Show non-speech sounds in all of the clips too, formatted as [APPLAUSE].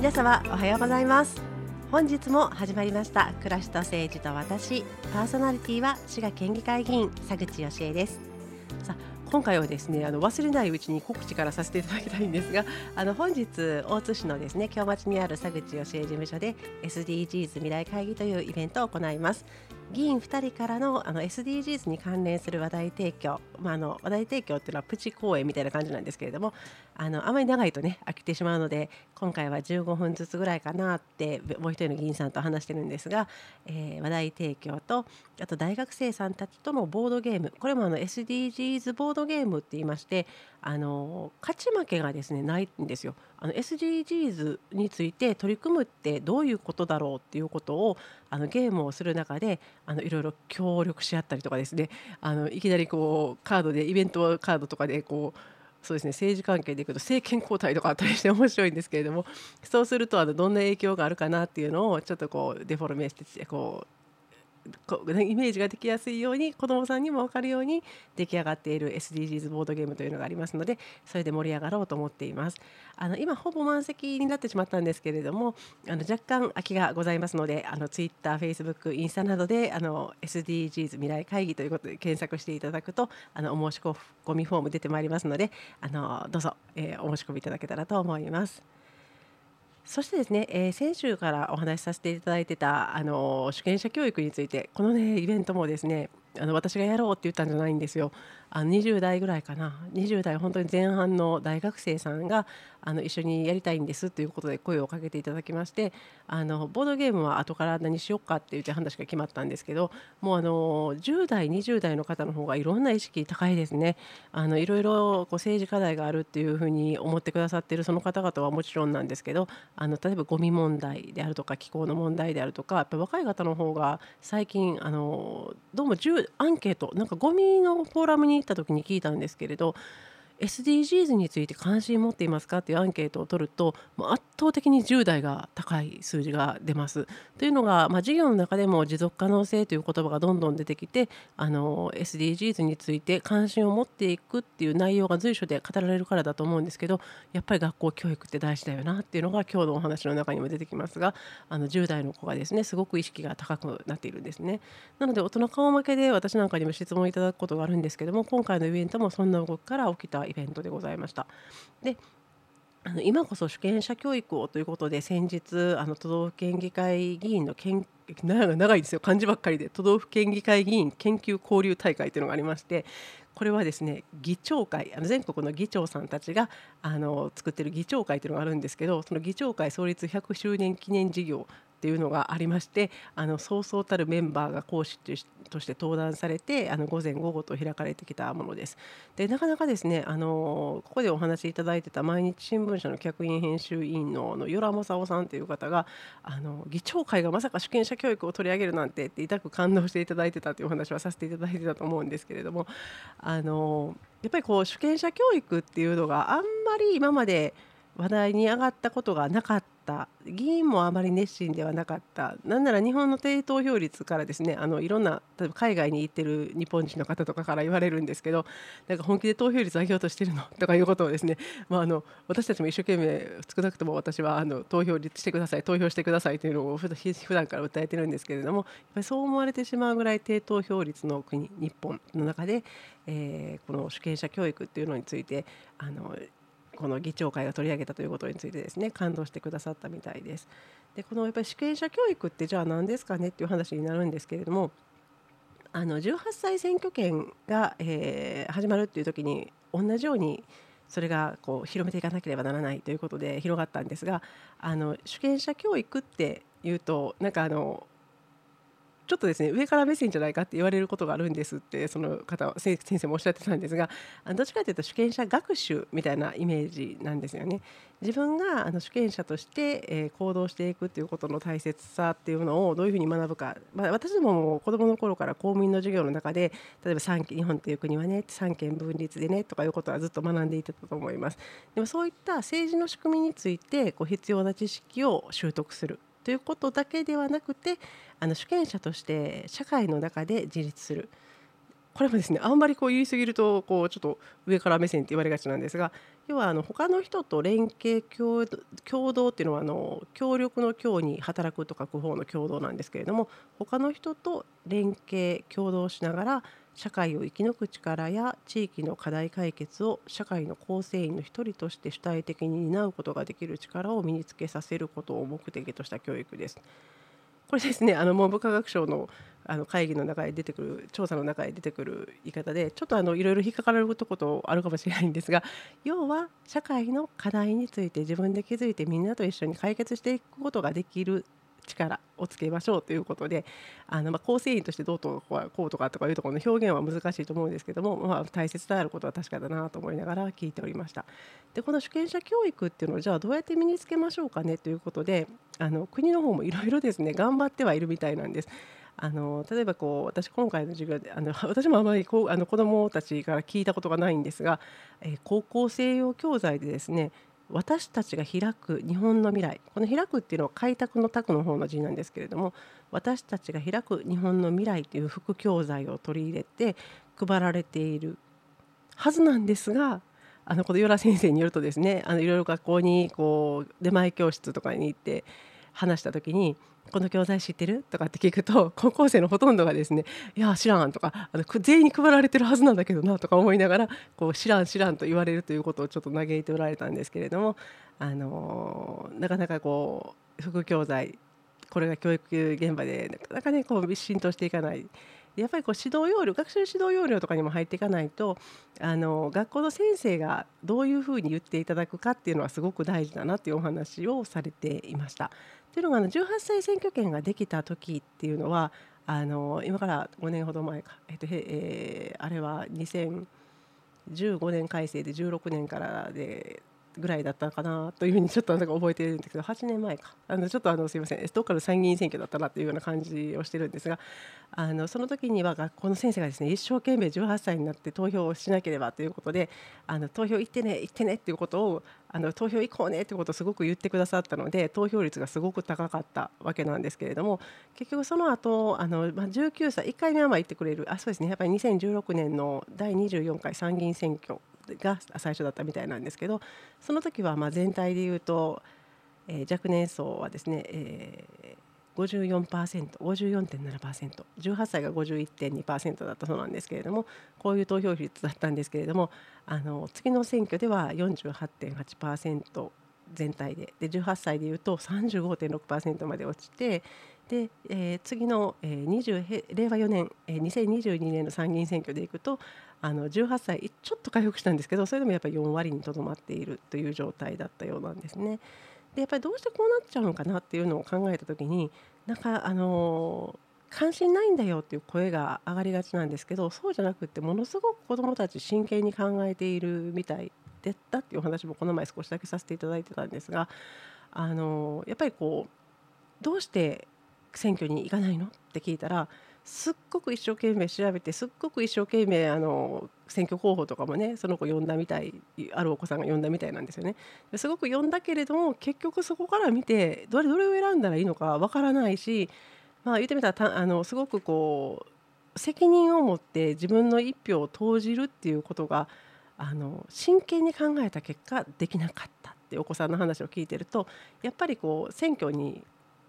皆様おはようございます。本日も始まりました暮らしと政治と私。パーソナリティは滋賀県議会議員佐口義恵です。さあ今回はですねあの忘れないうちに告知からさせていただきたいんですがあの本日大津市のですね京町にある佐口義恵事務所で SDGs 未来会議というイベントを行います。議員2人からのあの SDGs に関連する話題提供、まあ、あの話題提供っていうのはプチ講演みたいな感じなんですけれどもあのあまり長いとね飽きてしまうので今回は15分ずつぐらいかなってもう一人の議員さんと話してるんですが、えー、話題提供とあと大学生さんたちとのボードゲームこれもあの SDGs ボードゲームって言いましてあの勝ち負けがですねないんですよ。あの SDGs について取り組むってどういうことだろうっていうことをあのゲームをする中であのいろいろ協力し合ったりとかですね。あのいきなりこうカードでイベントカードとかでこうそうですね政治関係でいくと政権交代とかあったりして面白いんですけれどもそうするとあのどんな影響があるかなっていうのをちょっとこうデフォルメしてこうこイメージができやすいように子どもさんにも分かるように出来上がっている SDGs ボードゲームというのがありますのでそれで盛り上がろうと思っていますあの今ほぼ満席になってしまったんですけれどもあの若干空きがございますのであの Twitter、Facebook、インスタなどであの SDGs 未来会議ということで検索していただくとあのお申し込みフォーム出てまいりますのであのどうぞ、えー、お申し込みいただけたらと思います。そしてですね、えー、先週からお話しさせていただいてたあの主権者教育についてこのねイベントもですねあの私がやろうって言ったんじゃないんですよ。あの20代ぐらいかな。20代本当に前半の大学生さんがあの一緒にやりたいんですということで声をかけていただきましてあのボードゲームは後から何しようかっていう話が決まったんですけどもうあの10代20代の方の方がいろんな意識高いですね。あのいろいろこう政治課題があるっていうふうに思ってくださっているその方々はもちろんなんですけどあの例えばゴミ問題であるとか気候の問題であるとかやっぱ若い方の方が最近あのどうも10アンケートなんかゴミのフォーラムに行った時に聞いたんですけれど SDGs について関心持っていますかっていうアンケートを取ると圧倒的に10代が高い数字が出ます。というのが、まあ、授業の中でも持続可能性という言葉がどんどん出てきてあの SDGs について関心を持っていくっていう内容が随所で語られるからだと思うんですけどやっぱり学校教育って大事だよなっていうのが今日のお話の中にも出てきますがあの10代の子がですねすごく意識が高くなっているんですね。なので大人顔負けで私なんかにも質問いただくことがあるんですけども今回のイベントもそんな動きから起きたイベントでございました。であの今こそ主権者教育をということで先日あの都道府県議会議員の研長いですよ漢字ばっかりで都道府県議会議員研究交流大会というのがありましてこれはですね議長会あの全国の議長さんたちがあの作ってる議長会というのがあるんですけどその議長会創立100周年記念事業っていうのがありましてあのそうそうたるメンバーが講師として登壇されてあの午前午後と開かれてきたものです。でなかなかですねあのここでお話しいただいてた毎日新聞社の客員編集委員のの与良正夫さんという方があの議長会がまさか主権者教育を取り上げるなんてって痛く感動していただいてたというお話はさせていただいてたと思うんですけれどもあのやっぱりこう主権者教育っていうのがあんまり今まで話題に上がったことがなかった。議員もあまり熱心ではなかった。なんなら日本の低投票率からですねあのいろんな例えば海外に行ってる日本人の方とかから言われるんですけどなんか本気で投票率上げようとしてるの？とかいうことをですね、まあ、あの私たちも一生懸命少なくとも私はあの投票率してください投票してくださいというのを普段から訴えてるんですけれどもやっぱりそう思われてしまうぐらい低投票率の国日本の中で、えー、この主権者教育っていうのについてあのこの議長会が取り上げたということについてですね感動してくださったみたいです。でこのやっぱり主権者教育ってじゃあ何ですかねっていう話になるんですけれどもあの18歳選挙権が、えー、始まるっていう時に同じようにそれがこう広めていかなければならないということで広がったんですがあの主権者教育っていうとなんかあのちょっとですね上から目線じゃないかって言われることがあるんですってその方先生もおっしゃってたんですがどっちかというと主権者学習みたいなイメージなんですよね。自分があの主権者として、え行動していくっていうことの大切さっていうのをどういうふうに学ぶか、まあ、私どもも子どもの頃から公務員の授業の中で例えば三日本っていう国はね三権分立でねとかいうことはずっと学んでいたと思います。でもそういった政治の仕組みについてこう必要な知識を習得するということだけではなくてあの主権者として社会の中で自立する。これもですねあんまりこう言い過ぎるとこうちょっと上から目線って言われがちなんですが要はあの他の人と連携共同っていうのはあの協力の協に働くと書く方の共同なんですけれども他の人と連携共同しながら社会を生き抜く力や地域の課題解決を社会の構成員の一人として主体的に担うことができる力を身につけさせることを目的とした教育です。これですねあの文部科学省のあの会議の中で出てくる調査の中で出てくる言い方でちょっとあのいろいろ引っかかられることあるかもしれないんですが要は社会の課題について自分で気づいてみんなと一緒に解決していくことができる力をつけましょうということであの、まあ、構成員としてどうとかこうとかとかいうところの表現は難しいと思うんですけども、まあ、大切であることは確かだなと思いながら聞いておりましたでこの主権者教育っていうのをじゃあどうやって身につけましょうかねということであの国の方もいろいろですね頑張ってはいるみたいなんです。あの例えばこう私今回の授業であの [LAUGHS] 私もあまりこうあの子どもたちから聞いたことがないんですが、えー、高校生用教材でですね私たちが開く日本の未来。この開くっていうのは開拓の拓の方の字なんですけれども私たちが開く日本の未来という副教材を取り入れて配られているはずなんですがあのこの与良先生によるとですねあのいろいろ学校にこう出前教室とかに行って話した時にこの教材知ってる？とかって聞くと [LAUGHS] 高校生のほとんどがですね「いや知らん」とかあの全員に配られてるはずなんだけどなとか思いながらこう知らん知らんと言われるということをちょっと嘆いておられたんですけれども、あのなかなかこう副教材これが教育現場でなかなかねこう浸透していかない。やっぱりこう指導要領学習指導要領とかにも入っていかないとあの学校の先生がどういうふうに言っていただくかっていうのはすごく大事だなっていうお話をされていました。というのがあの18歳選挙権ができた時っていうのはあの今から5年ほど前か、えっとえー、あれは2015年改正で16年からでぐらいだったかなというふうにちょっとなんか覚えてるんですけど8年前か。あのちょっとあのすいません。どっかの参議院選挙だったなというような感じをしてるんですがあのその時には学校の先生がですね一生懸命18歳になって投票をしなければということであの投票行ってね行ってねっていうことをあの投票行こうねってことをすごく言ってくださったので投票率がすごく高かったわけなんですけれども結局その後あのまあ19歳1回目はまあ行ってくれる。あそうですね。やっぱり2016年の第24回参議院選挙が最初だったみたいなんですけどその時はま全体でいうと、えー、若年層はですね、えー、54%、54.7%、18歳が51.2%だったそうなんですけれども、こういう投票率だったんですけれども、あの次の選挙では48.8%全体でで18歳でいうと35.6%まで落ちてで、えー、次の、えー、20令和4年、えー、2022年の参議院選挙でいくとあの18歳ちょっと回復したんですけどそれでもやっぱり4割にとどまっているという状態だったようなんですね。でやっぱりどうしてこうなっちゃうのかなっていうのを考えた時になんかあの関心ないんだよっていう声が上がりがちなんですけどそうじゃなくってものすごく子どもたち真剣に考えているみたいだったっていうお話もこの前少しだけさせていただいてたんですがあのやっぱりこうどうして選挙に行かないのって聞いたらすっごく一生懸命調べてすっごく一生懸命あの選挙候補とかもねその子呼んだみたいあるお子さんが呼んだみたいなんですよね。すごく呼んだけれども結局そこから見てどれどれを選んだらいいのかわからないし、まあ、言ってみたらあのすごくこう責任を持って自分の一票を投じるっていうことがあの真剣に考えた結果できなかったってお子さんの話を聞いてるとやっぱりこう選挙に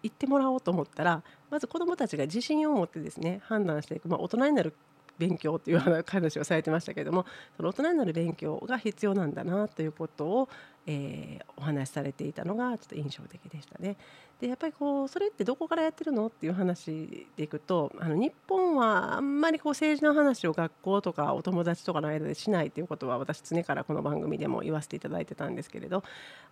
行ってもらおうと思ったらまず子どもたちが自信を持ってですね判断していく、まあ、大人になる勉強という話をされてましたけどもその大人になる勉強が必要なんだなということを、えー、お話しされていたのがちょっと印象的でしたね。でやっぱりこうそれってどこからやってるのっていう話でいくとあの日本はあんまりこう政治の話を学校とかお友達とかの間でしないということは私常からこの番組でも言わせていただいてたんですけれど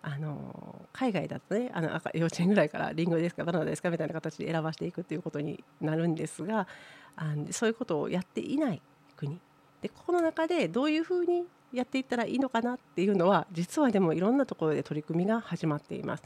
あの海外だとねあの幼稚園ぐらいからリンゴですかバナナですかみたいな形で選ばしていくっていうことになるんですがあのそういうことをやっていない国でこの中でどういうふうにやっていったらいいのかなっていうのは実はでもいろんなところで取り組みが始まっています。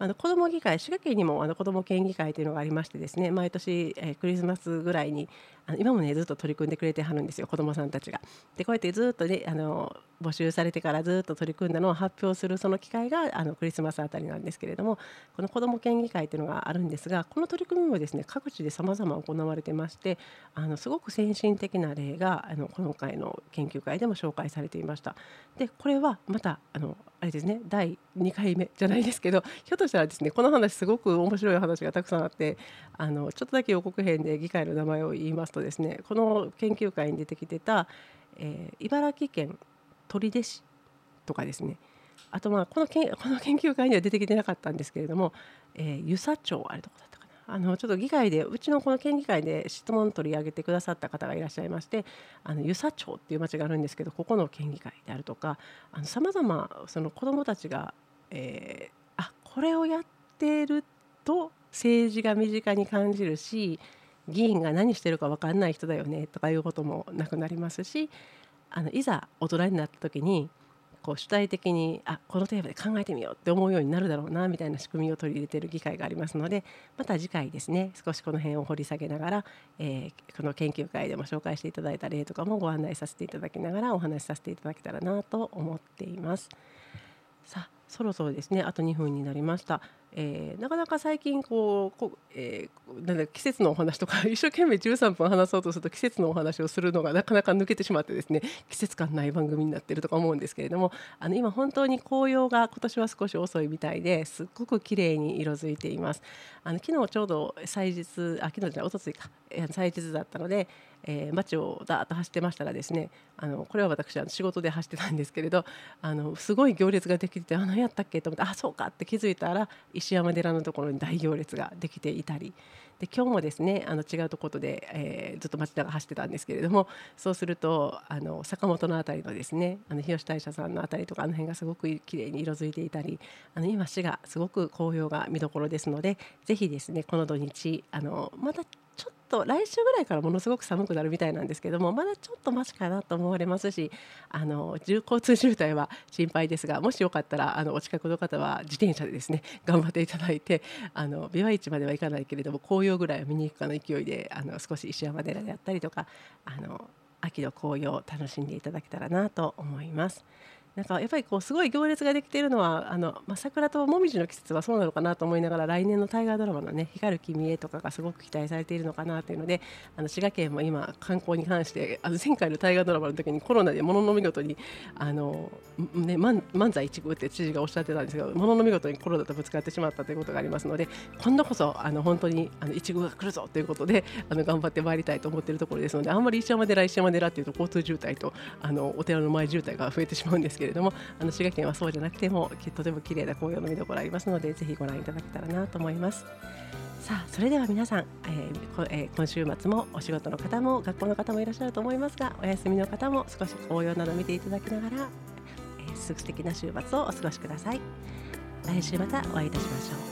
あの子ども議会滋賀県にもあの子ども県議会というのがありましてですね毎年、えー、クリスマスぐらいにあの今もねずっと取り組んでくれてはるんですよ子どもさんたちが。でこうやってずっとねあの募集されてからずっと取り組んだのを発表するその機会があのクリスマスあたりなんですけれどもこの子ども県議会というのがあるんですがこの取り組みもですね各地でさまざま行われてましてあのすごく先進的な例があの今回の研究会でも紹介されていました。でこれはまたあのあれですね第2回目じゃないですけど [LAUGHS] ひょっとしたらですねこの話すごく面白い話がたくさんあってあのちょっとだけ予告編で議会の名前を言いますとですねこの研究会に出てきてた、えー、茨城県取手市とかですねあとまあこのけんこの研究会には出てきてなかったんですけれども、えー、佐町あれどこだったあのちょっと議会でうちのこの県議会で質問取り上げてくださった方がいらっしゃいましてあの湯佐町っていう町があるんですけどここの県議会であるとかさまざま子どもたちが、えー、あこれをやってると政治が身近に感じるし議員が何してるか分かんない人だよねとかいうこともなくなりますしあのいざ大人になった時にこう主体的にあこのテーマで考えてみようって思うようになるだろうなみたいな仕組みを取り入れている議会がありますのでまた次回ですね少しこの辺を掘り下げながら、えー、この研究会でも紹介していただいた例とかもご案内させていただきながらお話しさせていただけたらなと思っています。さあそろそろですねあと2分になりました。えー、なかなか最近こうこ、えー、なんだ季節のお話とか [LAUGHS] 一生懸命13分話そうとすると季節のお話をするのがなかなか抜けてしまってですね季節感ない番組になってるとか思うんですけれどもあの今本当に紅葉が今年は少し遅いみたいですっごく綺麗に色づいています。あの昨日ちょうど祭日あ昨日じゃないおとついか祭日だったので、えー、街をだーっと走ってましたらですねあのこれは私は仕事で走ってたんですけれどあのすごい行列ができててあ何やったっけと思ってあそうかって気づいたら石山寺のところに大行列ができていたり。で今日もですねあの違うところで、えー、ずっと街中走ってたんですけれどもそうするとあの坂本の辺りのですねあの日吉大社さんの辺りとかあの辺がすごく綺麗に色づいていたりあの今市がすごく紅葉が見どころですのでぜひですねこの土日あのまたちょっと来週ぐらいからものすごく寒くなるみたいなんですけどもまだちょっとマシかなと思われますしあの交通渋滞は心配ですがもしよかったらあのお近くの方は自転車でですね頑張っていただいてあの琵琶市までは行かないけれども紅葉ぐらいは見に行くかの勢いであの少し石山寺であったりとかあの秋の紅葉を楽しんでいただけたらなと思います。なんかやっぱりこうすごい行列ができているのはあの、まあ、桜と紅葉の季節はそうなのかなと思いながら来年の大河ドラマのね「光る君へ」とかがすごく期待されているのかなというのであの滋賀県も今観光に関してあの前回の大河ドラマの時にコロナでものの見事にあの、ね、漫才一遇って知事がおっしゃってたんですけどものの見事にコロナとぶつかってしまったということがありますので今度こそあの本当にあの一遇が来るぞということであの頑張ってまいりたいと思っているところですのであんまり石山寺石山寺っていうと交通渋滞とあのお寺の前渋滞が増えてしまうんですけどれどもあの滋賀賀県はそうじゃなくてもとても綺麗な紅葉の見どころありますのでぜひご覧いただけたらなと思います。さあそれでは皆さん、えーえー、今週末もお仕事の方も学校の方もいらっしゃると思いますがお休みの方も少し紅葉など見ていただきながら、えー、素敵な週末をお過ごしください。来週またお会いいたしましょう。